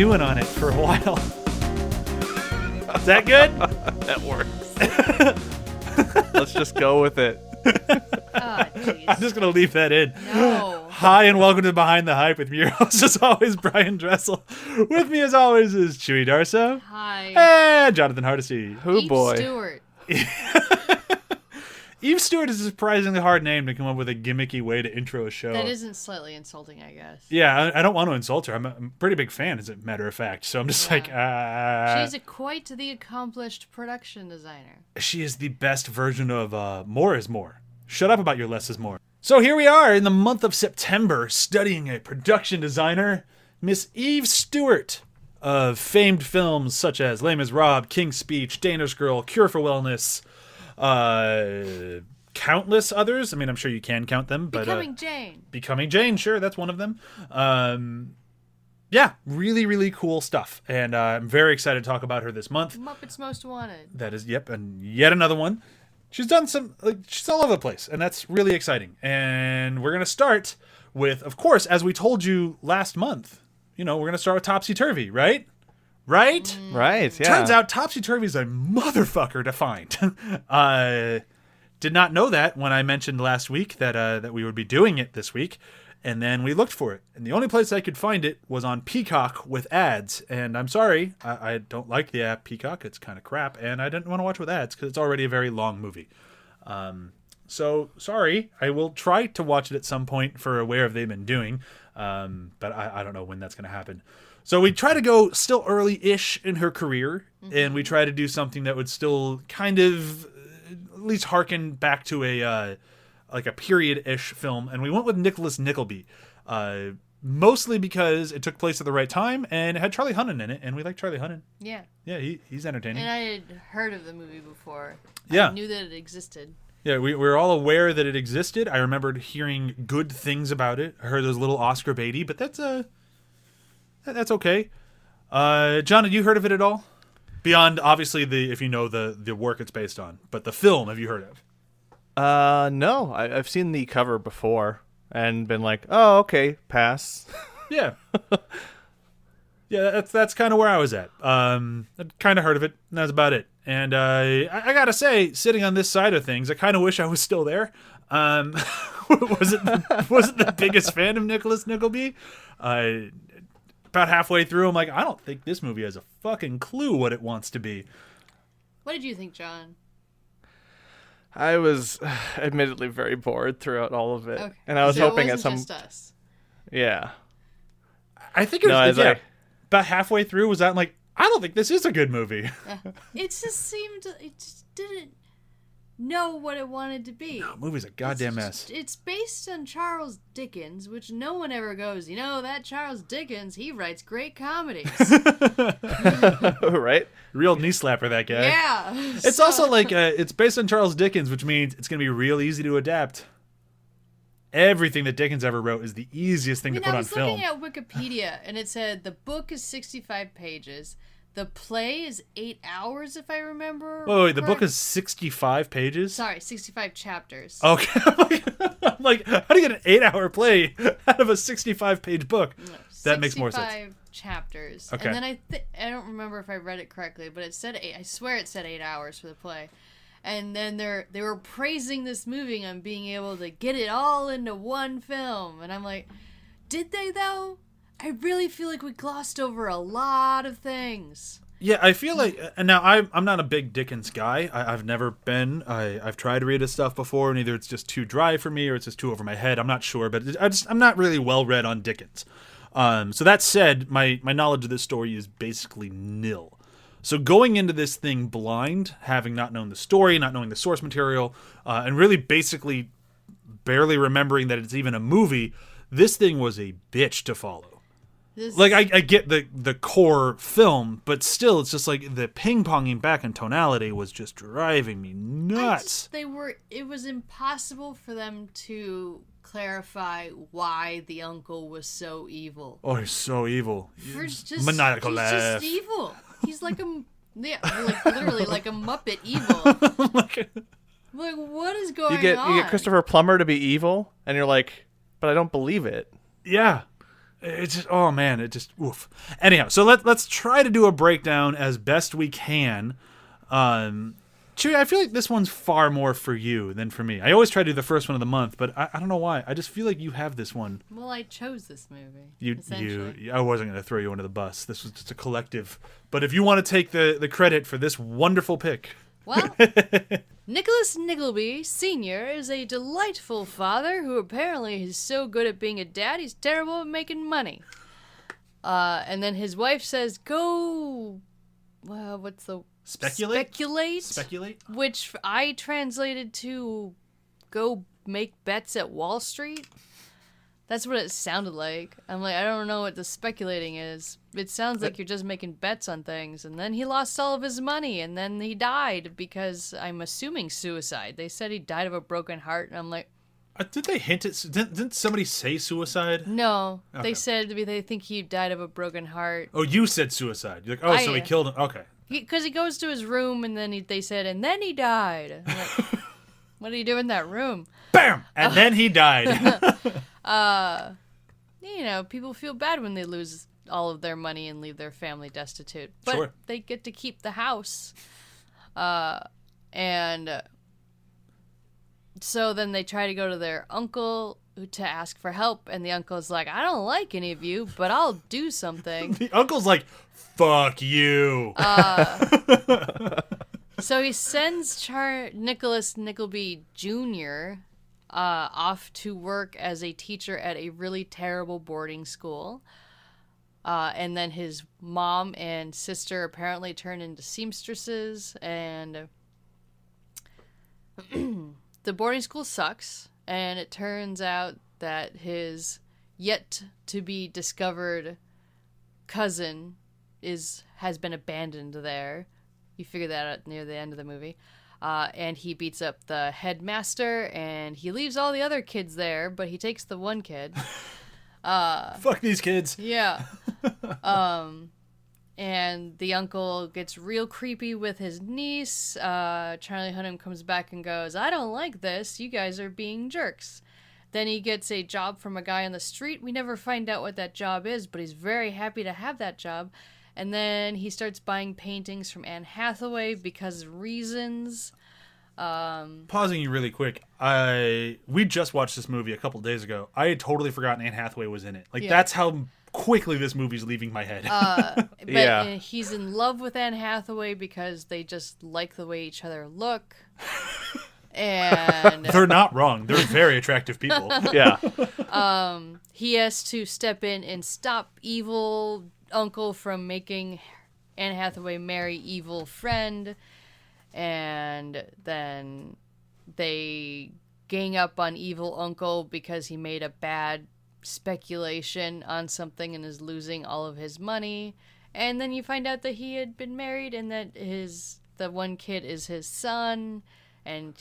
stewing on it for a while. Is that good? That works. Let's just go with it. Oh. I'm just gonna leave that in. No. Hi and welcome to Behind the Hype with me, your host as always, Brian Dressel. With me as always is Chewy Darso Hi. and Jonathan Hardesty. Who boy? Stewart. Eve Stewart is a surprisingly hard name to come up with a gimmicky way to intro a show. That isn't slightly insulting, I guess. Yeah, I, I don't want to insult her. I'm a, I'm a pretty big fan, as a matter of fact. So I'm just Yeah. like, uh, She's a quite the accomplished production designer. she is the best version of uh, more is more. Shut up about your less is more. So here we are in the month of September, studying a production designer, Miss Eve Stewart, of famed films such as Les Misérables, King's Speech, Danish Girl, Cure for Wellness, uh, countless others. I mean, I'm sure you can count them, but uh, Becoming Jane. Becoming Jane, sure, that's one of them. Um, yeah, really, really cool stuff, and uh, I'm very excited to talk about her this month. Muppets Most Wanted. That is, yep, and yet another one. She's done some, like, she's all over the place, and that's really exciting. And we're gonna start with, of course, as we told you last month. You know, we're gonna start with Topsy Turvy, right? Right? Right. Yeah. Turns out Topsy Turvy is a motherfucker to find. uh, did not know that when I mentioned last week that uh, that we would be doing it this week, and then we looked for it, and the only place I could find it was on Peacock with ads. And I'm sorry, I, I don't like the app Peacock; it's kind of crap, and I didn't want to watch with ads because it's already a very long movie. Um, so sorry, I will try to watch it at some point for where have they've been doing, um, but I, I don't know when that's going to happen. So we try to go still early-ish in her career, and we try to do something that would still kind of uh, at least harken back to a uh, like a period-ish film, and we went with Nicholas Nickleby. Uh, Mostly because it took place at the right time and it had Charlie Hunnam in it, and we like Charlie Hunnam. Yeah. Yeah, he, he's entertaining. And I had heard of the movie before. Yeah. I knew that it existed. Yeah, we, we were all aware that it existed. I remembered hearing good things about it. I heard those little Oscar Beatty, but that's uh, that- that's okay. Uh, John, had you heard of it at all? Beyond obviously the if you know the the work it's based on, but the film have you heard of? Uh, no. I, I've seen the cover before and been like, oh, okay, pass. Yeah, yeah, that's that's kind of where I was at. Um, I kind of heard of it, and that's about it. And uh, I, I gotta say, sitting on this side of things, I kind of wish I was still there. Um, wasn't wasn't the biggest fan of Nicholas Nickleby. Uh, about halfway through, I'm like, I don't think this movie has a fucking clue what it wants to be. What did you think, John? I was admittedly very bored throughout all of it, Okay. and I was so hoping it at wasn't some just us. yeah. I think it No, was as yeah, I- about halfway through was that I'm like, I don't think this is a good movie. It just seemed it just didn't know what it wanted to be. the movie's a goddamn it's, mess. It's based on Charles Dickens, which no one ever goes. You know that Charles Dickens, he writes great comedies. right? Real knee slapper, that guy. yeah, It's also like uh, it's based on Charles Dickens, which means it's going to be real easy to adapt. Everything that Dickens ever wrote is the easiest thing I to mean, put I on was film. looking at Wikipedia, and it said the book is sixty-five pages. The play is eight hours, if I remember. Wait, wait, the book is 65 pages? sorry, sixty-five chapters. Okay. I'm like, I'm like, how do you get an eight hour play out of a 65 page book? That makes more sense. 65 chapters. Okay. And then I th- I don't remember if I read it correctly, but it said eight. I swear it said eight hours for the play. And then they're they were praising this movie on being able to get it all into one film, and I'm like, did they though? I really feel like we glossed over a lot of things. Yeah, I feel like, and now I'm, I'm not a big Dickens guy. I, I've never been. I, I've tried to read his stuff before, and either it's just too dry for me or it's just too over my head. I'm not sure, but I just, I'm not really well read on Dickens. Um, so that said, my, my knowledge of this story is basically nil. So going into this thing blind, having not known the story, not knowing the source material, uh, and really basically barely remembering that it's even a movie, this thing was a bitch to follow. This, like I, I get the the core film, but still, it's just like the ping ponging back in tonality was just driving me nuts. just- they were. It was impossible for them to clarify why the uncle was so evil. Oh, he's so evil. First, just Maniacal he's laugh. just evil. He's like a m- yeah, like literally like a Muppet evil. Like what is going You get on? you get Christopher Plummer to be evil, and you're like, but I don't believe it. Yeah. It's just oh man, it just oof. Anyhow, so let let's try to do a breakdown as best we can. Um Chewy, I feel like this one's far more for you than for me. I always try to do the first one of the month, but I, I don't know why. I just feel like you have this one. Well, I chose this movie. You you I wasn't going to throw you under the bus. This was just a collective. But if you want to take the the credit for this wonderful pick, Well, Nicholas Nickleby Sr. is a delightful father who apparently is so good at being a dad, he's terrible at making money. Uh, and then his wife says, Go. Well, what's the. Speculate? Speculate? speculate. which I translated to go make bets at Wall Street. That's what it sounded like. I'm like, I don't know what the speculating is. It sounds like you're just making bets on things. And then he lost all of his money, and then he died because I'm assuming suicide. They said he died of a broken heart, and I'm like, Uh, did they hint at? Didn't, didn't somebody say suicide? no. Okay. They said they think he died of a broken heart. Oh, you said suicide. You're like, oh, so he killed him. Okay. Because he, goes to his room, and then he, they said, and then he died. What do you do in that room? Bam! And then he died. you know, people feel bad when they lose all of their money and leave their family destitute. But Sure. they get to keep the house. Uh, and uh, so then they try to go to their uncle to ask for help, and the uncle's like, I don't like any of you, but I'll do something. the uncle's like, fuck you. So he sends Char- Nicholas Nickleby Jr. Uh, off to work as a teacher at a really terrible boarding school. Uh, and then his mom and sister apparently turn into seamstresses, and the boarding school sucks. And it turns out that his yet to be discovered cousin is has been abandoned there. You figure that out near the end of the movie. Uh, and he beats up the headmaster, and he leaves all the other kids there, but he takes the one kid. fuck these kids. Yeah. um, and the uncle gets real creepy with his niece. Uh, Charlie Hunnam comes back and goes, I don't like this. You guys are being jerks. Then he gets a job from a guy on the street. We never find out what that job is, but he's very happy to have that job. And then he starts buying paintings from Anne Hathaway because reasons. Um, Pausing you really quick. I we just watched this movie a couple days ago. I had totally forgotten Anne Hathaway was in it. Like Yeah. that's how quickly this movie's leaving my head. But Yeah. uh, he's in love with Anne Hathaway because they just like the way each other look. And They're not wrong. They're very attractive people. Yeah. Um, he has to step in and stop evil uncle from making Anne Hathaway marry evil friend. And then they gang up on evil uncle because he made a bad speculation on something and is losing all of his money. And then you find out that he had been married and that his the one kid is his son and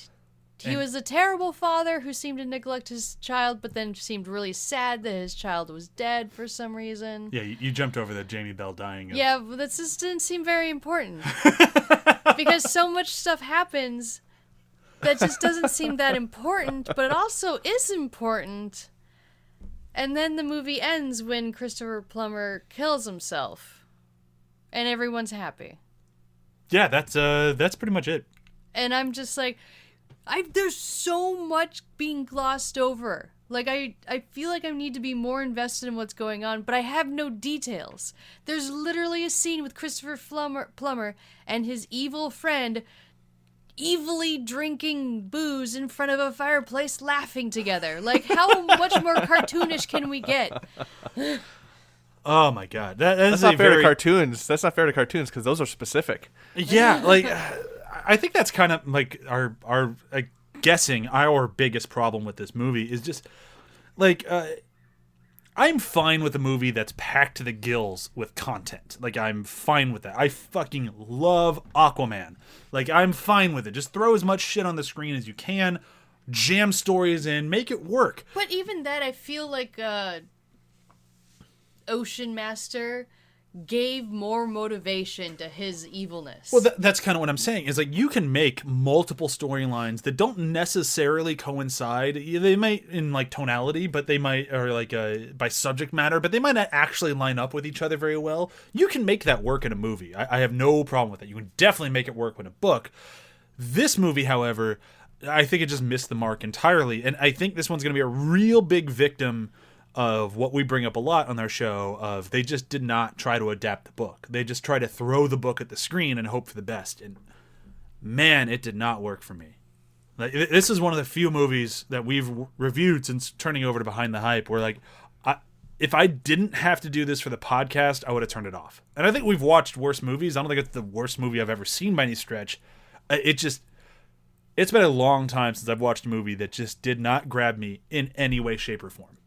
he And- was a terrible father who seemed to neglect his child, but then seemed really sad that his child was dead for some reason. Yeah, you, you jumped over the Jamie Bell dying. Of, Yeah, but that just didn't seem very important. because so much stuff happens that just doesn't seem that important, but it also is important. And then the movie ends when Christopher Plummer kills himself. And everyone's happy. yeah. That's uh, that's pretty much it. and I'm just like, I there's so much being glossed over. Like I I feel like I need to be more invested in what's going on, but I have no details. There's literally a scene with Christopher Plummer, Plummer and his evil friend evilly drinking booze in front of a fireplace laughing together. Like how much more cartoonish can we get? Oh my god, that, that That's not fair very to cartoons. That's not fair to cartoons because those are specific. yeah. Like, I think that's kind of like our our guessing our biggest problem with this movie is just like uh, I'm fine with a movie that's packed to the gills with content. Like I'm fine with that. I fucking love Aquaman. Like I'm fine with it. Just throw as much shit on the screen as you can, jam stories in, make it work. But even that, I feel like uh, Ocean Master gave more motivation to his evilness. Well, th- that's kind of what I'm saying. Is like you can make multiple storylines that don't necessarily coincide. They might in like tonality, but they might or like uh, by subject matter, but they might not actually line up with each other very well. You can make that work in a movie. I, I have no problem with it. You can definitely make it work in a book. This movie, however, I think it just missed the mark entirely, and I think this one's going to be a real big victim of what we bring up a lot on our show of they just did not try to adapt the book. They just try to throw the book at the screen and hope for the best. And man, it did not work for me. Like this is one of the few movies that we've reviewed since turning over to Behind the Hype where like I if I didn't have to do this for the podcast, I would have turned it off. And I think we've watched worse movies. I don't think it's the worst movie I've ever seen by any stretch. Uh, It just it's been a long time since I've watched a movie that just did not grab me in any way, shape, or form.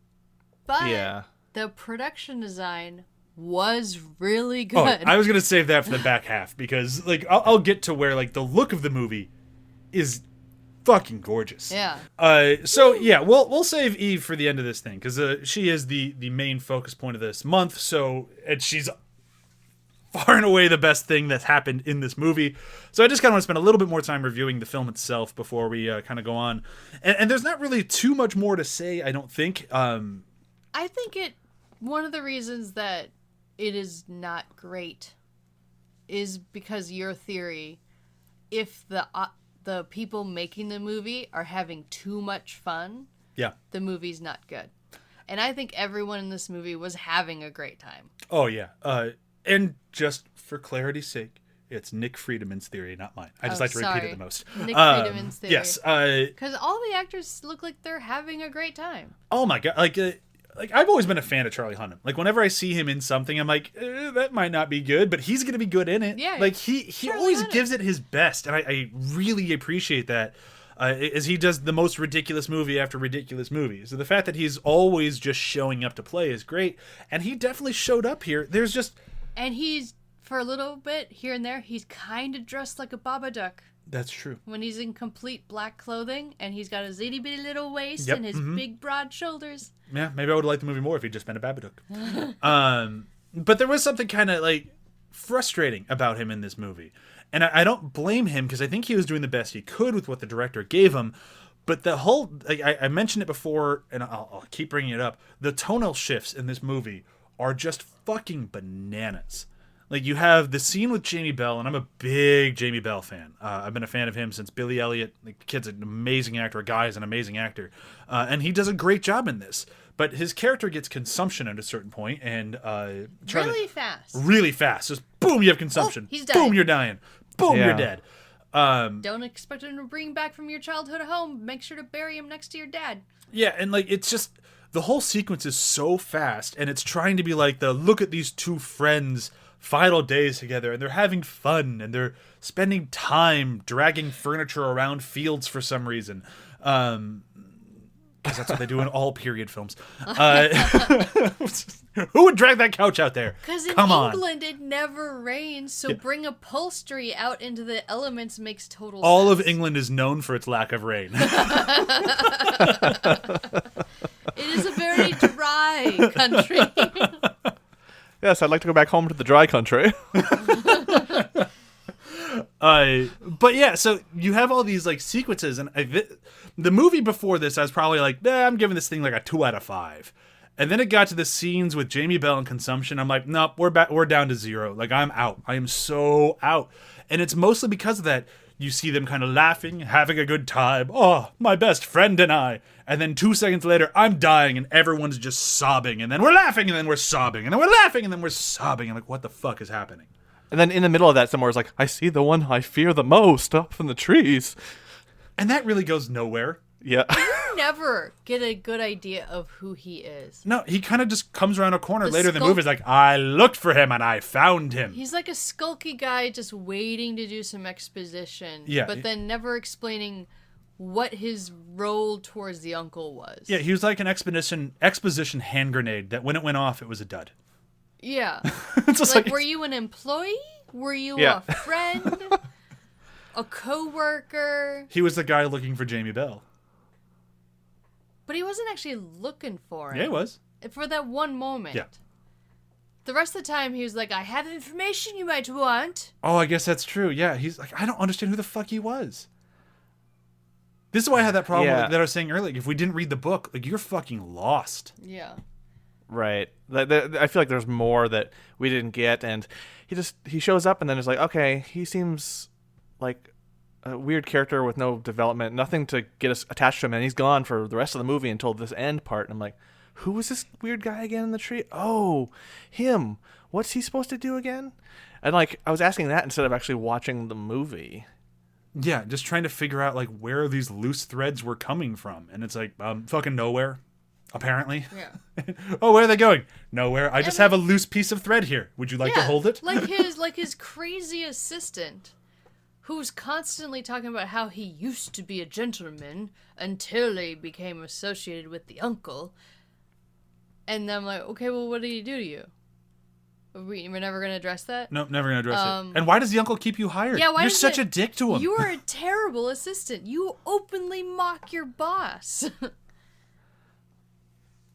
But Yeah. the production design was really good. Oh, I was gonna save that for the back half because like I'll, I'll get to where like the look of the movie is fucking gorgeous. yeah. Uh, so yeah, we'll we'll save Eve for the end of this thing because uh, she is the the main focus point of this month. So and she's far and away the best thing that's happened in this movie. So I just kind of want to spend a little bit more time reviewing the film itself before we uh, kind of go on. And, and there's not really too much more to say, I don't think. Um, I think it one of the reasons that it is not great is because your theory if the uh, the people making the movie are having too much fun, yeah. the movie's not good. And I think everyone in this movie was having a great time. Oh yeah. Uh, and just for clarity's sake, it's Nick Friedman's theory, not mine. I just Oh, like to repeat it the most. Nick Um, Friedman's theory. Yes. Uh, Because all the actors look like they're having a great time. oh my god. Like. Uh, like I've always been a fan of Charlie Hunnam. Like whenever I see him in something, I'm like, eh, that might not be good, but he's gonna be good in it. Yeah, Like he he Charlie always Hunnam. gives it his best, and I, I really appreciate that. Uh, as he does the most ridiculous movie after ridiculous movie. So the fact that he's always just showing up to play is great, and he definitely showed up here. There's just And he's, for a little bit here and there, he's kind of dressed like a Babadook. that's true. when he's in complete black clothing and he's got his itty bitty little waist Yep, and his mhm. big broad shoulders. Yeah, maybe I would liked the movie more if he'd just been a Babadook. um, but there was something kind of like frustrating about him in this movie, and I, I don't blame him because I think he was doing the best he could with what the director gave him. But the whole, like, I, I mentioned it before, and I'll, I'll keep bringing it up. The tonal shifts in this movie are just fucking bananas. Like you have the scene with Jamie Bell, and I'm a big Jamie Bell fan. Uh, I've been a fan of him since Billy Elliot. The kid's an amazing actor. A guy is an amazing actor, uh, and he does a great job in this. But his character gets consumption at a certain point, and uh, Charlie- Really fast. really fast. Just boom, you have consumption. Oh, he's Boom, you're dying. Boom, you're dead. Um, Don't expect him to bring back from your childhood home. Make sure to bury him next to your dad. Yeah, and like it's just the whole sequence is so fast, and it's trying to be like the look at these two friends final days together, and they're having fun, and they're spending time dragging furniture around fields for some reason. Um, because that's what they do in all period films. Uh, who would drag that couch out there? Because in Come on. England it never rains, so bring upholstery out into the elements makes total All sense. of England is known for its lack of rain. It is a very dry country. Yes, I'd like to go back home to the dry country. Uh, but yeah, so you have all these like sequences, and I, the movie before this, I was probably like, I'm giving this thing like a two out of five. And then it got to the scenes with Jamie Bell and consumption. I'm like, nope, we're back, we're down to zero. Like I'm out. I am so out. And it's mostly because of that. You see them kind of laughing, having a good time. Oh, my best friend and I. And then two seconds later, I'm dying, and everyone's just sobbing. And then we're laughing, and then we're sobbing, and then we're laughing, and then we're sobbing. I'm like, what the fuck is happening? And then in the middle of that, somewhere is like, I see the one I fear the most up in the trees. And that really goes nowhere. Yeah. You never get a good idea of who he is. No, he kind of just comes around a corner The later in the sculpt- movie. He's like, I looked for him and I found him. He's like a skulky guy just waiting to do some exposition, Yeah. but then never explaining what his role towards the uncle was. Yeah, he was like an exposition exposition hand grenade that when it went off, it was a dud. Yeah. it's just like, like, were you an employee? Were you Yeah. a friend? a coworker? he was the guy looking for Jamie Bell. But he wasn't actually looking for him. Yeah, he was. For that one moment. Yeah. The rest of the time, he was like, I have information you might want. Oh, I guess that's true. Yeah, he's like, I don't understand who the fuck he was. This is why I had that problem Yeah. that I was saying earlier. If we didn't read the book, like you're fucking lost. Yeah. Right. I feel like there's more that we didn't get, and he just he shows up, and then it's like, okay, he seems like a weird character with no development, nothing to get us attached to him, and he's gone for the rest of the movie until this end part. And I'm like, who was this weird guy again in the tree? Oh, him. What's he supposed to do again? And like, I was asking that instead of actually watching the movie. Yeah, just trying to figure out like where these loose threads were coming from, and it's like um, fucking nowhere. Apparently. Yeah. oh, where are they going? Nowhere. I just And- have a loose piece of thread here. Would you like to hold it? like his like his crazy assistant, who's constantly talking about how he used to be a gentleman until he became associated with the uncle. And I'm like, okay, well, what did he do to you? We, we're never gonna address that. Nope, never gonna address Um, it. And why does the uncle keep you hired? Yeah, why You're such it- a dick to him. You are a terrible assistant. You openly mock your boss.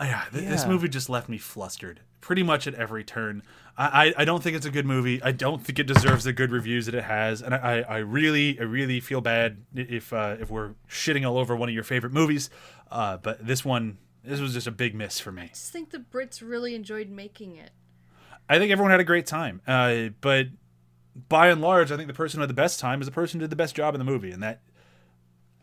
Yeah, th- this movie just left me flustered. Pretty much at every turn. I, I, I don't think it's a good movie. I don't think it deserves the good reviews that it has, and I, I I really I really feel bad if uh, if we're shitting all over one of your favorite movies. Uh, but this one, this was just a big miss for me. I just think the Brits really enjoyed making it. I think everyone had a great time. Uh, but by and large, I think the person who had the best time is the person who did the best job in the movie. And that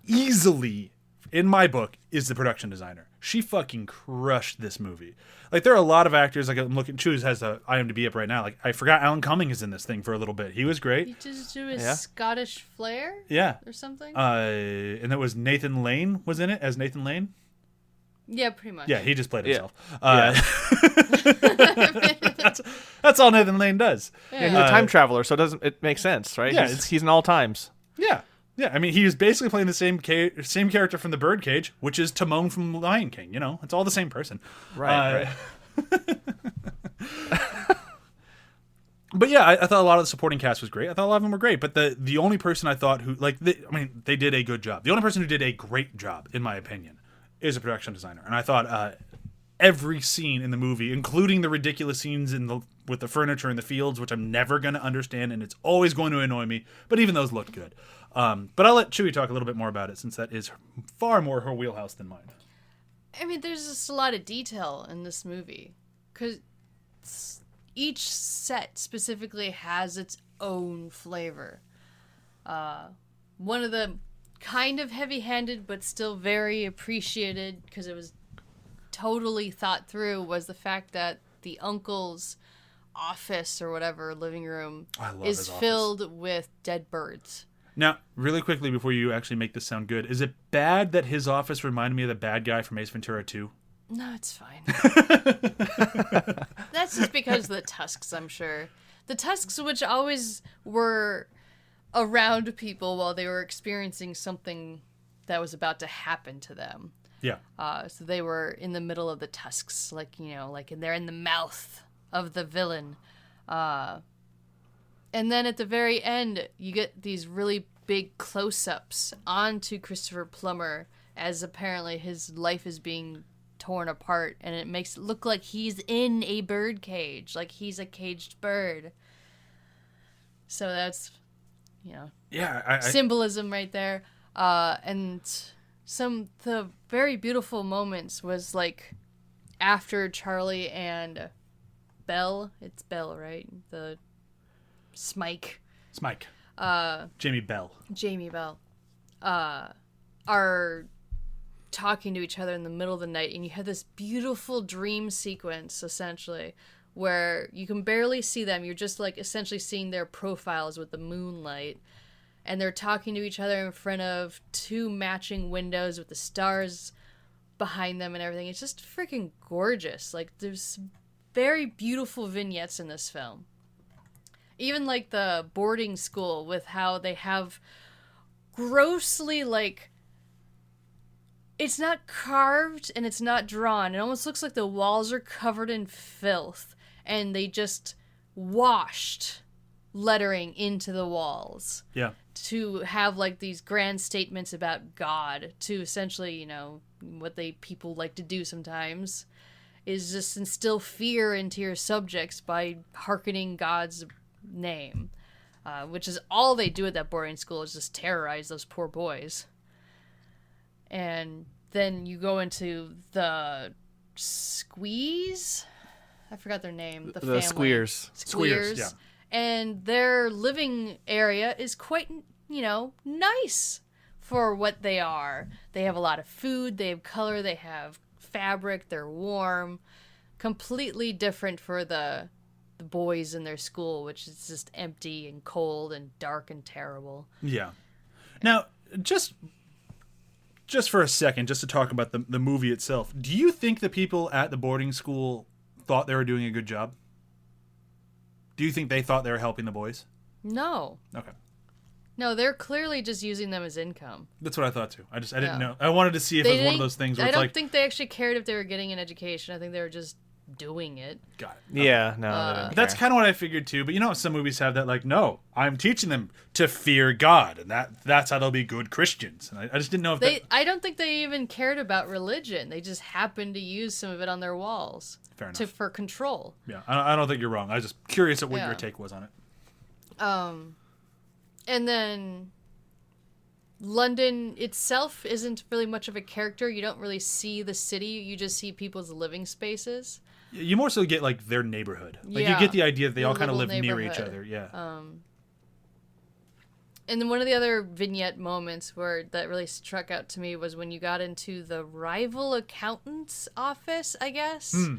easily, in my book, is the production designer. She fucking crushed this movie. Like, there are a lot of actors, like, I'm looking, Choose has a IMDb up right now. Like, I forgot Alan Cumming is in this thing for a little bit. He was great. He great. just do his Yeah. Scottish flair Yeah. or something. Uh, and that was Nathan Lane was in it as Nathan Lane. yeah, pretty much. Yeah, he just played Yeah. himself. Uh, that's, that's all Nathan Lane does. Yeah, he's a time traveler, so it doesn't it makes sense, right? yeah, he's, it's- he's in all times. Yeah, yeah. I mean, he was basically playing the same ca- same character from the Birdcage, which is Timon from Lion King. You know, it's all the same person. Right, Uh, but yeah, I, I thought a lot of the supporting cast was great. I thought a lot of them were great. But the the only person I thought who like, they, I mean, they did a good job. The only person who did a great job, in my opinion, is a production designer. And I thought uh, every scene in the movie, including the ridiculous scenes in the with the furniture in the fields, which I'm never going to understand, and it's always going to annoy me. But even those looked good. Um, but I'll let Chewie talk a little bit more about it, since that is far more her wheelhouse than mine. I mean, there's just a lot of detail in this movie because each set specifically has its own flavor. Uh, one of the kind of heavy-handed but still very appreciated because it was totally thought through was the fact that the uncle's office or whatever living room is filled with dead birds. Now, really quickly before you actually make this sound good, is it bad that his office reminded me of the bad guy from Ace Ventura 2? No, it's fine. That's just because of the tusks, I'm sure. The tusks, which always were around people while they were experiencing something that was about to happen to them. Yeah. Uh, so they were in the middle of the tusks, like you know, like and they're in the mouth of the villain. Uh, and then at the very end, you get these really big close-ups onto Christopher Plummer as apparently his life is being torn apart, and it makes it look like he's in a bird cage, like he's a caged bird. So that's, you know, Yeah, I, I, symbolism right there. Uh, and some the very beautiful moments was like after Charlie and Belle. It's Belle, right? The Smike, Smike. Uh, Jamie Bell. Jamie Bell, uh, are talking to each other in the middle of the night, and you have this beautiful dream sequence essentially where you can barely see them. You're just like essentially seeing their profiles with the moonlight. And they're talking to each other in front of two matching windows with the stars behind them and everything. It's just freaking gorgeous. Like there's very beautiful vignettes in this film. Even like the boarding school with how they have grossly like it's not carved and it's not drawn. It almost looks like the walls are covered in filth and they just washed lettering into the walls Yeah. to have like these grand statements about God to essentially, you know, what they people like to do sometimes is just instill fear into your subjects by hearkening God's name, uh, which is all they do at that boarding school is just terrorize those poor boys. And then you go into the squeeze. I forgot their name. The, The family. Squeers. Squeers, yeah. And their living area is quite, you know, nice for what they are. They have a lot of food, they have color, they have fabric, they're warm. Completely different for the the boys in their school, which is just empty and cold and dark and terrible. Yeah. Now, just just for a second, just to talk about the the movie itself, do you think the people at the boarding school thought they were doing a good job? Do you think they thought they were helping the boys? No. Okay. No, they're clearly just using them as income. That's what I thought too. I just I didn't Yeah. know. I wanted to see if They it was one of those things where I don't like, think they actually cared if they were getting an education. I think they were just doing it. got it. Yeah, no. Uh, That's kind of what I figured too. But you know, some movies have that like, no, I'm teaching them to fear God, and that that's how they'll be good Christians. And I, I just didn't know if They that. I don't think they even cared about religion. They just happened to use some of it on their walls Fair enough. to for control. Yeah, I, I don't think you're wrong. I was just curious at what Yeah. your take was on it. Um and then London itself isn't really much of a character. You don't really see the city. You just see people's living spaces. You more so get like their neighborhood. Like you get the idea that they Their all kind of live near each other. Yeah. Um, and then one of the other vignette moments where that really struck out to me was when you got into the rival accountant's office, I guess. Hmm.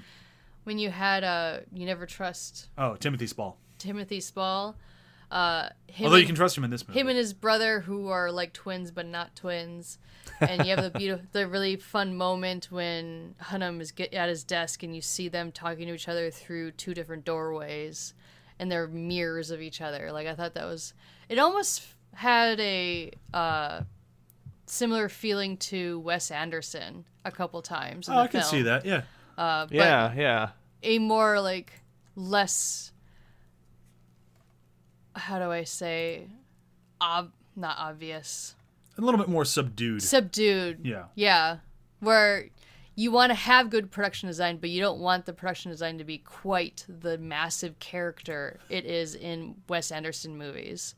When you had a you never trust oh, Timothy Spall. Timothy Spall. Uh, him Although you can trust him in this movie. him and his brother who are like twins but not twins and you have the beautiful the really fun moment when Hunnam is get at his desk and you see them talking to each other through two different doorways and they're mirrors of each other like i thought that was it almost had a uh similar feeling to Wes Anderson a couple times in oh, the I can see that. Yeah. uh, but Yeah, yeah. a more like less how do I say ob not obvious A little bit more subdued. subdued yeah. yeah where you want to have good production design but you don't want the production design to be quite the massive character it is in Wes Anderson movies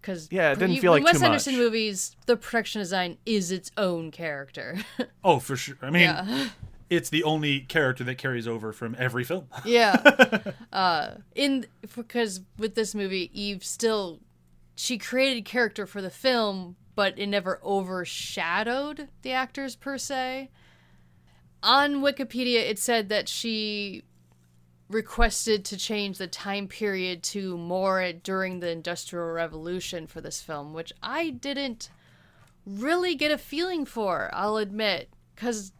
because Yeah, it didn't feel like Wes Anderson much. movies the production design is its own character Oh, for sure. I mean, yeah it's the only character that carries over from every film. Yeah. uh, in because with this movie, Eve still she created character for the film, but it never overshadowed the actors per se. On Wikipedia, it said that she requested to change the time period to more during the Industrial Revolution for this film, which I didn't really get a feeling for, I'll admit, because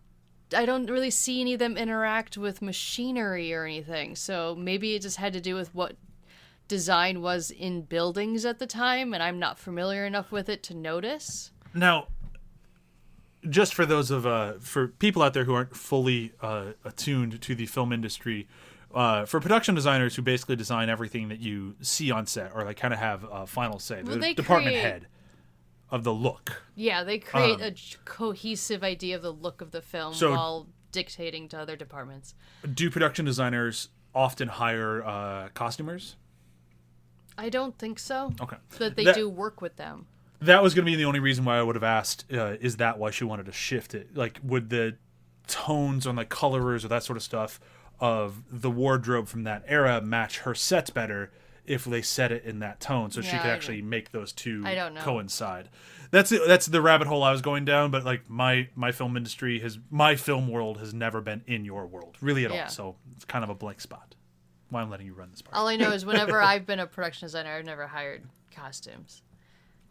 I don't really see any of them interact with machinery or anything. So maybe it just had to do with what design was in buildings at the time, and I'm not familiar enough with it to notice. Now, just for those of uh, for people out there who aren't fully uh, attuned to the film industry, uh, for production designers who basically design everything that you see on set or like kind of have a final say, Well, the department create- head of the look. Yeah, they create Um, a cohesive idea of the look of the film So- while dictating to other departments. Do production designers often hire uh, costumers? I don't think so, Okay, but they That- do work with them. that was going to be the only reason why I would have asked. Uh, is that why she wanted to shift it? Like, would the tones on the colorers or that sort of stuff of the wardrobe from that era match her sets better if they set it in that tone, so she could I actually make those two I don't know. coincide? That's it, that's the rabbit hole I was going down. But like my my film industry has my film world has never been in your world really at Yeah. all. So it's kind of a blank spot. Why I'm letting you run this part. All I know is whenever I've been a production designer, I've never hired costumes.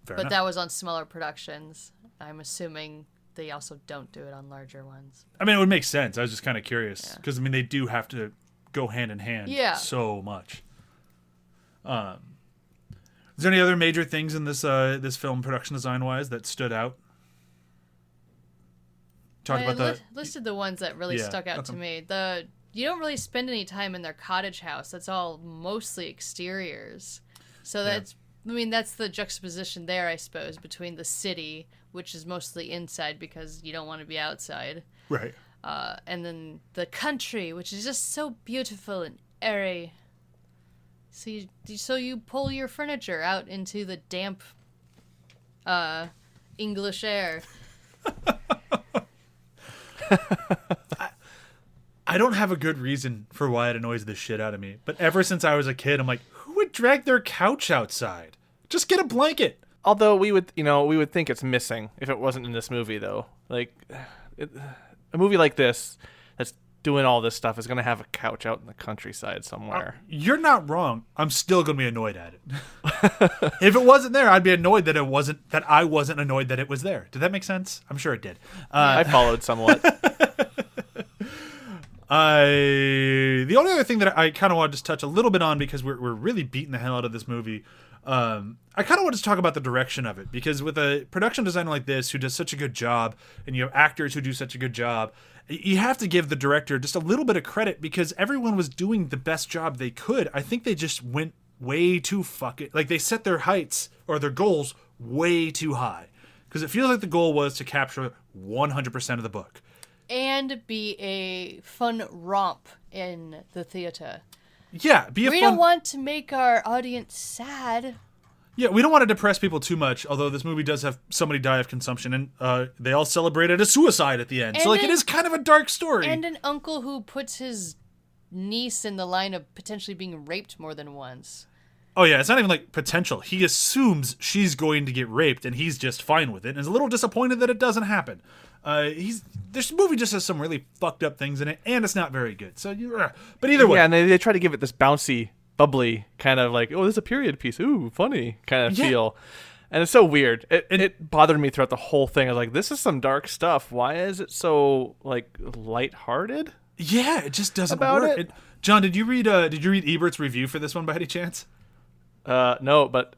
Fair but enough. that was on smaller productions. I'm assuming they also don't do it on larger ones. I mean, it would make sense. I was just kind of curious because I mean they do have to go hand in hand Yeah. so much. Um, is there any other major things in this uh, this film production design wise that stood out? talked I about the li- listed the ones that really Yeah, stuck out to me. The you don't really spend any time in their cottage house. That's all mostly exteriors. So that's I mean that's the juxtaposition there, I suppose, between the city, which is mostly inside because you don't want to be outside, right. uh, and then the country, which is just so beautiful and airy. So you so you pull your furniture out into the damp, uh, English air. I don't have a good reason for why it annoys the shit out of me. But ever since I was a kid, I'm like, who would drag their couch outside? Just get a blanket. Although we would, you know, we would think it's missing if it wasn't in this movie, though. Like, it, a movie like this that's doing all this stuff is going to have a couch out in the countryside somewhere. You're not wrong. I'm still gonna be annoyed at it. if it wasn't there, I'd be annoyed that it wasn't that I wasn't annoyed that it was there. Did that make sense? I'm sure it did. Uh, I followed somewhat. I the only other thing that I kind of want to just touch a little bit on because we're we're really beating the hell out of this movie. Um, I kind of want to talk about the direction of it because with a production designer like this who does such a good job, and you have actors who do such a good job, you have to give the director just a little bit of credit because everyone was doing the best job they could. I think they just went way too fucking like they set their heights or their goals way too high because it feels like the goal was to capture 100% of the book. and be a fun romp in the theater. Yeah, be a We fun. don't want to make our audience sad. Yeah, we don't want to depress people too much. Although this movie does have somebody die of consumption, and uh, they all celebrated a suicide at the end. so like, it an- is kind of a dark story. And an uncle who puts his niece in the line of potentially being raped more than once. oh yeah, it's not even like potential. He assumes she's going to get raped, and he's just fine with it, and is a little disappointed that it doesn't happen. Uh, he's this movie just has some really fucked up things in it, and it's not very good. So you, but either way, yeah, and they, they try to give it this bouncy, bubbly kind of like, oh, this is a period piece. Ooh, funny kind of Yeah. feel. And it's so weird. It, it bothered me throughout the whole thing. I was like, this is some dark stuff. Why is it so like lighthearted? yeah, it just doesn't About work. it? John, did you read? Uh, did you read Ebert's review for this one by any chance? Uh, no, but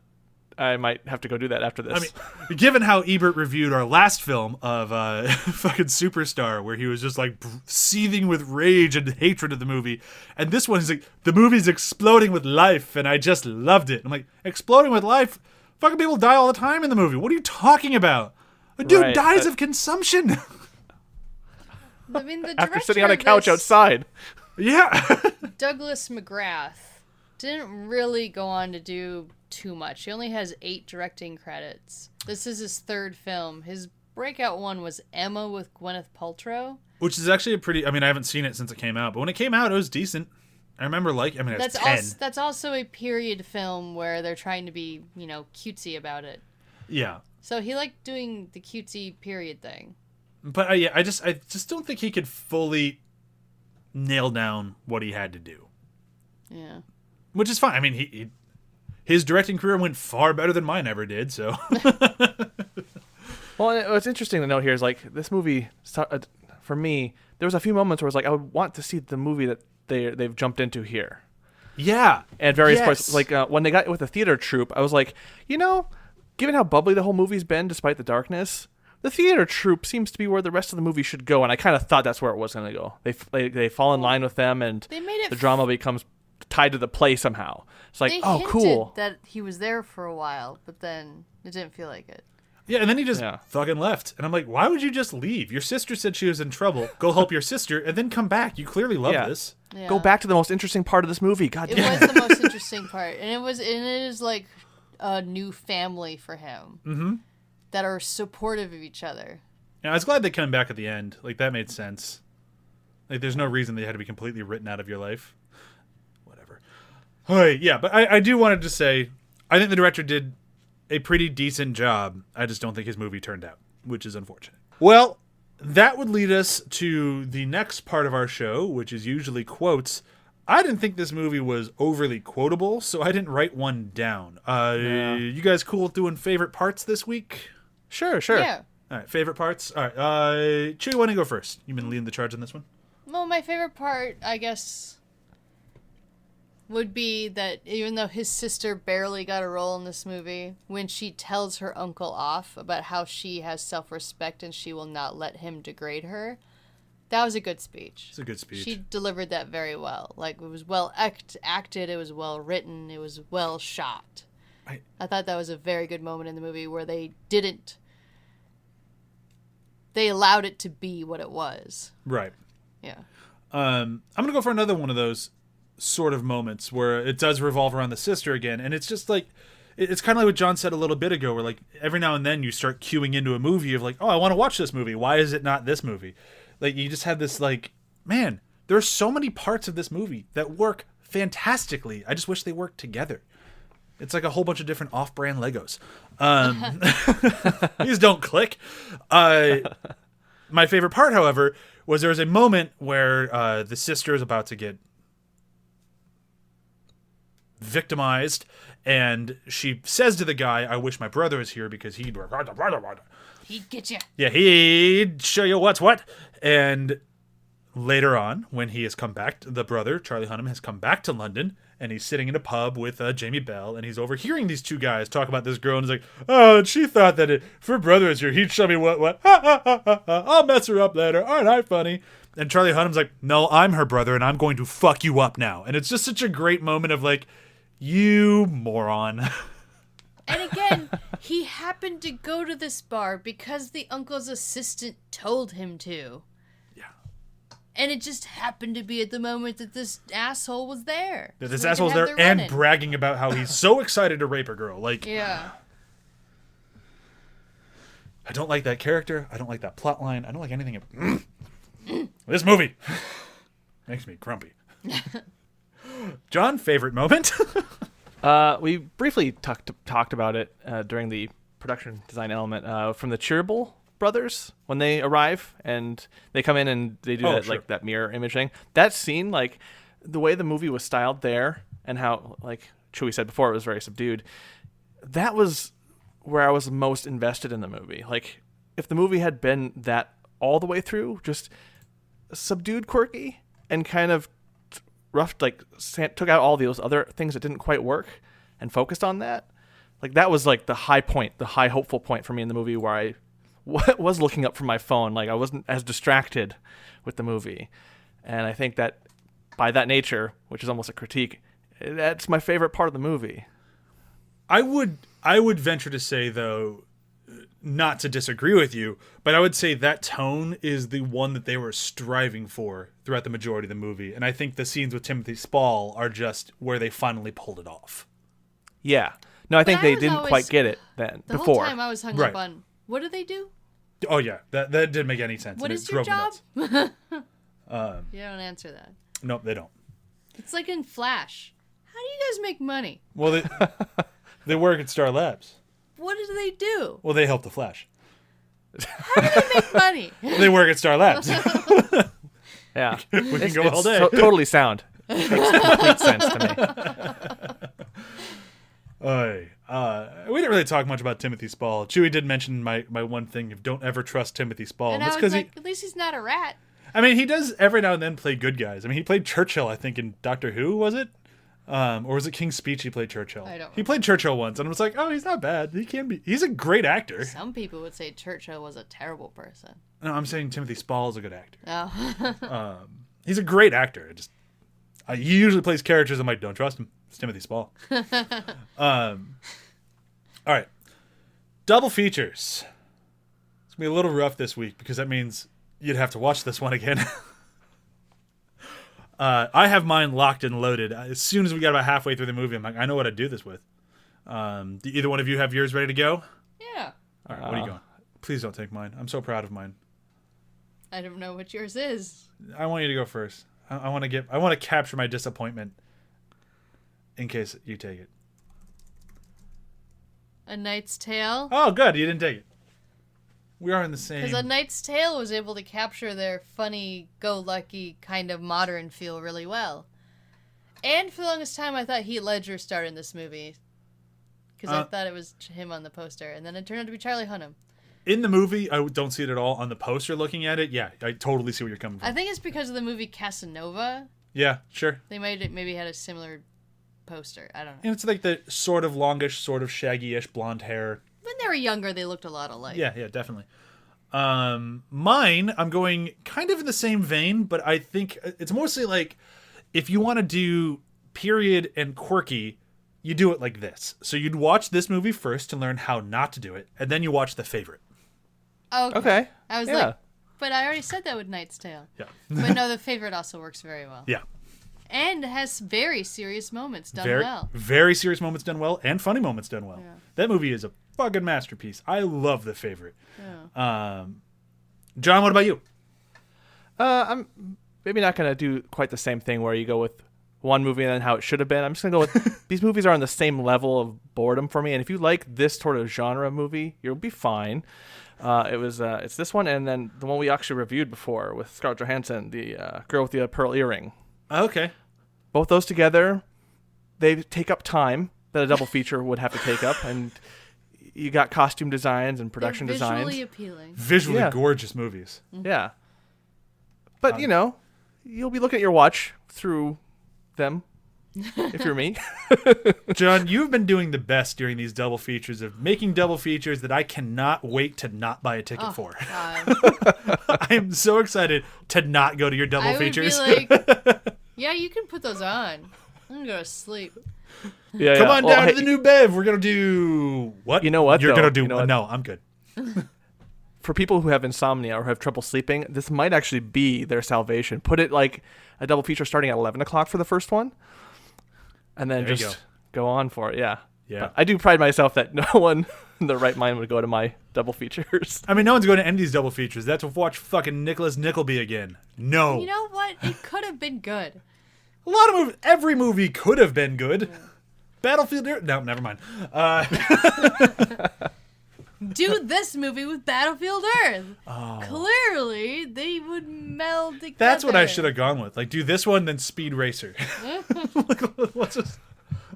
I might have to go do that after this. I mean, given how Ebert reviewed our last film of uh, fucking Superstar, where he was just like br- seething with rage and hatred of the movie, and this one is like the movie's exploding with life, and I just loved it. I'm like, exploding with life? Fucking people die all the time in the movie. What are you talking about? A dude Right, dies uh, of consumption. I mean, the after sitting on a couch this, outside. yeah. Douglas McGrath, didn't really go on to do too much. He only has eight directing credits. This is his third film. His breakout one was Emma with Gwyneth Paltrow. Which is actually a pretty. I mean, I haven't seen it since it came out, but when it came out, it was decent. I remember like. I mean, That's also that's also a period film where they're trying to be, you know, cutesy about it. yeah. So he liked doing the cutesy period thing. but I, yeah, I just I just don't think he could fully nail down what he had to do, Yeah. which is fine. I mean, he, he his directing career went far better than mine ever did. So Well, and what's interesting to note here is like this movie uh, for me. There was a few moments where it's like I would want to see the movie that they they've jumped into here. yeah, at various Yes. points. Like uh, when they got with the theater troupe, I was like, you know, given how bubbly the whole movie's been despite the darkness, the theater troupe seems to be where the rest of the movie should go, and I kind of thought that's where it was going to go. They, they they fall in line with them, and They made it the f- drama becomes tied to the play somehow. It's like, they oh, cool. that he was there for a while, but then it didn't feel like it. yeah, and then he just Yeah. fucking left, and I'm like, why would you just leave? Your sister said she was in trouble. Go help your sister, and then come back. You clearly love Yeah. this. Yeah. Go back to the most interesting part of this movie. God It damn. was the most interesting part, and it was and it is like a new family for him mm-hmm. that are supportive of each other. Yeah, I was glad they came back at the end. Like that made sense. Like there's no reason they had to be completely written out of your life. Whatever. Yeah, but I, I do wanted to say I think the director did a pretty decent job. I just don't think his movie turned out, which is unfortunate. Well, that would lead us to the next part of our show, which is usually quotes. I didn't think this movie was overly quotable, so I didn't write one down. Uh, You guys cool with doing favorite parts this week? Sure, sure. Yeah. All right, favorite parts. All right, uh, Chewy, why don't you go first? You've been leading the charge on this one. Well, my favorite part, I guess. Would be that even though his sister barely got a role in this movie, when she tells her uncle off about how she has self respect and she will not let him degrade her, that was a good speech. It's a good speech. She delivered that very well. Like it was well act- acted, it was well written, it was well shot. I- I thought that was a very good moment in the movie where they didn't. They allowed it to be what it was. right. Yeah. Um, I'm gonna go for another one of those sort of moments where it does revolve around the sister again, and it's just like it's kind of like what John said a little bit ago, where like every now and then you start queuing into a movie of like, oh, I want to watch this movie. Why is it not this movie? Like you just have this like, man, there are so many parts of this movie that work fantastically. I just wish they worked together. It's like a whole bunch of different off-brand Legos. Um, these don't click. Uh, my favorite part, however, was there was a moment where uh, the sister is about to get victimized, and she says to the guy, "I wish my brother was here because he'd He'd get you. yeah he'd show you what's what." And later on, when he has come back, the brother Charlie Hunnam has come back to London, and he's sitting in a pub with uh, Jamie Bell, and he's overhearing these two guys talk about this girl, and he's like, "Oh, and she thought that if her brother is here, he'd show me what what. Ha, ha, ha, ha, ha. I'll mess her up later. Aren't I funny?" And Charlie Hunnam's like, "No, I'm her brother, and I'm going to fuck you up now." And it's just such a great moment of like, "You moron." And again, he happened to go to this bar because the uncle's assistant told him to. Yeah. And it just happened to be at the moment that this asshole was there. That this could asshole's there and run-in. bragging about how he's so excited to rape a girl. Like, Yeah. I don't like that character. I don't like that plot line. I don't like anything. this movie makes me grumpy. John, favorite moment? Uh, we briefly talked talked about it uh, during the production design element uh, from the Cheeryble brothers when they arrive and they come in and they do Oh, that sure. like that mirror image thing. That scene, like the way the movie was styled there, and how like Chewie said before, it was very subdued. That was where I was most invested in the movie. Like if the movie had been that all the way through, just subdued, quirky, and kind of rough like took out all those other things that didn't quite work and focused on that. Like that was like the high point the high hopeful point for me in the movie where i was looking up from my phone. Like i wasn't as distracted with the movie. And i think that by that nature which is almost a critique that's my favorite part of the movie. I would I would venture to say though not to disagree with you, but I would say that tone is the one that they were striving for throughout the majority of the movie. And I think the scenes with Timothy Spall are just where they finally pulled it off. yeah no i think I they didn't always- quite get it then The before whole time I was hung Right. up on what do they do? Oh yeah, that that didn't make any sense. What and is it your job? Um, You don't answer that. Nope, they don't. It's like in Flash. How do you guys make money? Well, they they work at Star Labs. What do they do? Well, they help the Flash. How do they make money? They work at Star Labs. yeah we can it's, go all day. to- totally sound makes complete sense to me Oy. Uh, we didn't really talk much about Timothy Spall. Chewie did mention my, my one thing of don't ever trust Timothy Spall. and That's I because was he, at least he's not a rat. I mean, he does every now and then play good guys. I mean, he played Churchill, I think, in Doctor Who, was it? Um, or was it King's Speech? He played Churchill. I don't He played Churchill once, and I was like, oh, he's not bad. He can be. He's a great actor. Some people would say Churchill was a terrible person. No, I'm saying Timothy Spall is a good actor. Oh. He's a great actor. It just uh, he usually plays characters I'm like, don't trust him. It's Timothy Spall. um, all right, double features. It's gonna be a little rough this week because that means you'd have to watch this one again. uh, I have mine locked and loaded. As soon as we got about halfway through the movie, I'm like, I know what to do this with. Um, do either one of you have yours ready to go? yeah. All right, what are you going? Please don't take mine. I'm so proud of mine. I don't know what yours is. I want you to go first. I, I want to get. I want to capture my disappointment. In case you take it. A Knight's Tale. Oh, good. You didn't take it. We are in the same. Because A Knight's Tale was able to capture their funny, go lucky, kind of modern feel really well. And for the longest time, I thought Heath Ledger starred in this movie. Because I Uh, thought it was him on the poster. And then it turned out to be Charlie Hunnam. in the movie, I don't see it at all. On the poster, looking at it, yeah, I totally see where you're coming from. I think it's because of the movie Casanova. yeah, sure. They might have maybe had a similar poster. I don't know. And it's like the sort of longish, sort of shaggy-ish blonde hair. When they were younger, they looked a lot alike. Yeah, yeah, definitely. Um, mine, I'm going kind of in the same vein, but I think it's mostly like if you want to do period and quirky, you do it like this. So you'd watch this movie first to learn how not to do it, and then you watch the favorite. Okay. Okay. I was Yeah. like, but I already said that with Knight's Tale. Yeah. But no, the favorite also works very well. Yeah. And has very serious moments done very, well. very serious moments done well and funny moments done well. Yeah. That movie is a fucking masterpiece. I love the favorite. Yeah. Um, John, what about you? Uh, I'm maybe not gonna do quite the same thing where you go with one movie and then how it should have been. I'm just gonna go with these movies are on the same level of boredom for me. And if you like this sort of genre movie, you'll be fine. Uh, it was uh, it's this one and then the one we actually reviewed before with Scarlett Johansson, the uh, girl with the pearl earring. Okay. Both those together, they take up time that a double feature would have to take up, and you got costume designs and production They're designs. visually appealing. Visually Yeah. gorgeous movies. Yeah. But you um, know, you'll be looking at your watch through them if you're me. John, you've been doing the best during these double features of making double features that I cannot wait to not buy a ticket Oh, for. God. I am so excited to not go to your double I would features. be like, yeah, you can put those on. I'm gonna go to sleep. Yeah, Come yeah. on Well, down hey, to the new Bev. We're gonna do what? You know what, You're though? gonna do You know what? no. I'm good. For people who have insomnia or have trouble sleeping, this might actually be their salvation. Put it like a double feature starting at 11 o'clock for the first one, and then There you just go. on for it. Yeah. Yeah. But I do pride myself that no one in their right mind would go to my double features. I mean, no one's going to end these double features. That's to watch fucking Nicholas Nickleby again. No. You know what? It could have been good. A lot of movies. Every movie could have been good. Battlefield. Earth- No, never mind. Uh, Do this movie with Battlefield Earth. Clearly, they would meld together. Oh. that's what I should have gone with. Like, do this one, then Speed Racer. let's just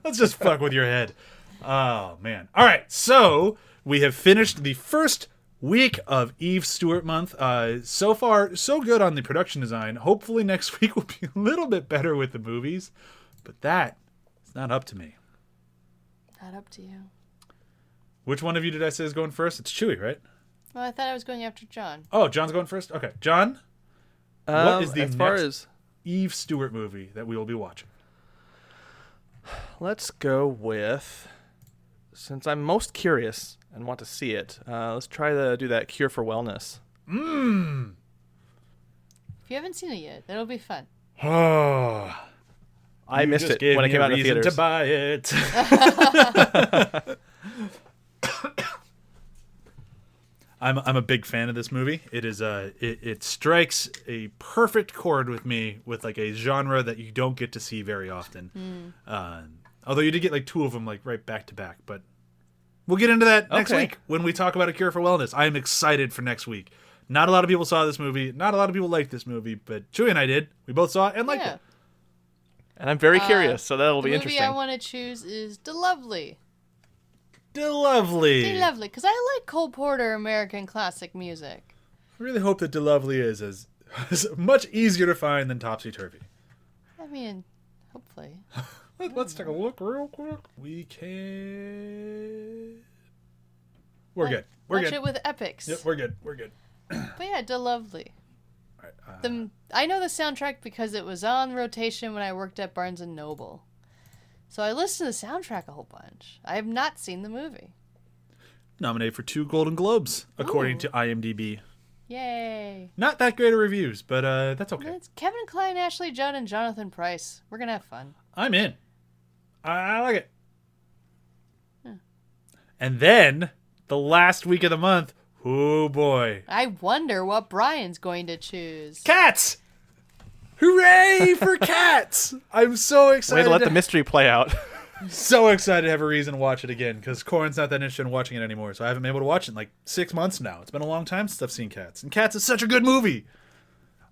let's just fuck with your head. Oh man. All right. So we have finished the first week of Eve Stewart month. Uh, so far, so good on the production design. Hopefully, next week will be a little bit better with the movies, but that is not up to me. Not up to you. Which one of you did I say is going first? It's Chewy, right? Well, I thought I was going after John. Oh, John's going first. Okay, John. Um, is the as far next- as Eve Stewart movie that we will be watching. let's go with since I'm most curious and want to see it. Uh, let's try to do that Cure for Wellness. Mmm. If you haven't seen it yet, that'll be fun. Oh, I you missed just it gave when it me came a out in the reason theaters. to buy it. I'm I'm a big fan of this movie. It is uh it, it strikes a perfect chord with me with like a genre that you don't get to see very often. Uh, although you did get like two of them like right back to back, but we'll get into that next week when we talk about a cure for wellness. I am excited for next week. Not a lot of people saw this movie. Not a lot of people liked this movie, but Chewy and I did. We both saw it and liked yeah. it. And I'm very Uh, curious, so that'll the be movie interesting. I want to choose is De-Lovely. Lovely. The Lovely, because I like Cole Porter American classic music. I really hope that DeLovely is as, is much easier to find than Topsy Turvy. I mean, hopefully. Let, us take a look real quick. We can. We're good. We're Watch good. it with Epix. Yep, we're good. We're good. But yeah, De-Lovely. All right, uh, The I know the soundtrack because it was on rotation when I worked at Barnes and Noble. So I listened to the soundtrack a whole bunch. I have not seen the movie. nominated for two Golden Globes, according Ooh. to IMDb. Yay! Not that great of reviews, but uh, that's okay. It's Kevin Kline, Ashley Judd, and Jonathan Pryce. We're gonna have fun. I'm in. I, I like it. And then the last week of the month, oh boy, I wonder what Brian's going to choose. cats! Hooray for cats! I'm so excited. Way excited. to let the mystery play out. so excited to have a reason to watch it again because Corin's not that interested in watching it anymore. So I haven't been able to watch it in like six months now. It's been a long time since I've seen Cats, and Cats is such a good movie.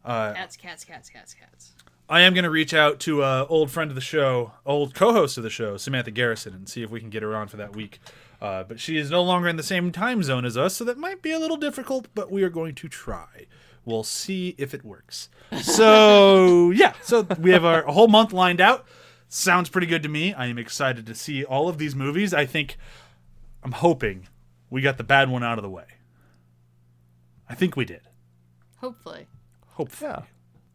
Cats, cats, cats, cats, cats. I am going to reach out to uh, old friend of the show, old co-host of the show, Samantha Garrison, and see if we can get her on for that week. Uh, but she is no longer in the same time zone as us, so that might be a little difficult. But we are going to try. We'll see if it works. So yeah, so we have our a whole month lined out. Sounds pretty good to me. I am excited to see all of these movies. I think, I'm hoping we got the bad one out of the way. I think we did. Hopefully. Hopefully. Yeah.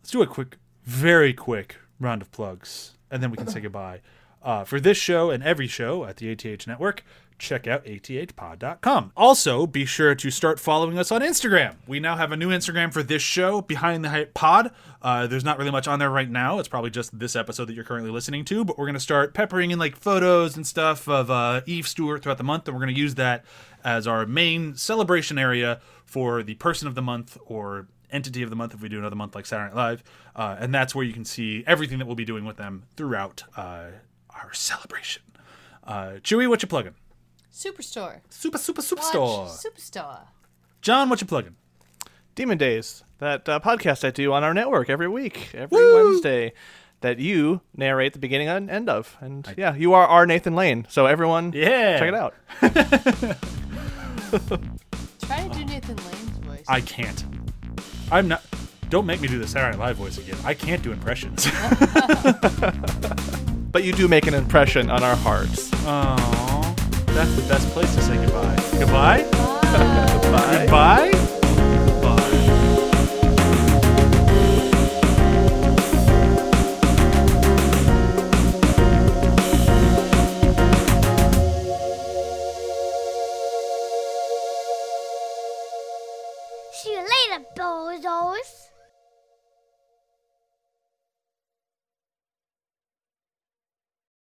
Let's do a quick, very quick round of plugs, and then we can say goodbye. Uh, for this show and every show at the ATH Network, check out athpod.com. Also, be sure to start following us on Instagram. We now have a new Instagram for this show, Behind the Hype Pod. Uh, there's not really much on there right now. It's probably just this episode that you're currently listening to, but we're going to start peppering in like photos and stuff of uh, Eve Stewart throughout the month, and we're going to use that as our main celebration area for the person of the month or entity of the month if we do another month like Saturday Night Live. Uh, and that's where you can see everything that we'll be doing with them throughout uh, our celebration. Uh, Chewy, what you plugging? Superstore. Super, super, Watch superstore. Superstore. John, what you plugging? Demon Days, that uh, podcast I do on our network every week, every Woo! Wednesday, that you narrate the beginning and end of. And yeah, you are our Nathan Lane. So everyone, Yeah. check it out. Try to do Nathan Lane's voice. I can't. I'm not. Don't make me do the Saturday Night Live voice again. I can't do impressions. But you do make an impression on our hearts. Aww. That's the best place to say goodbye. Goodbye? Bye. Bye. Goodbye?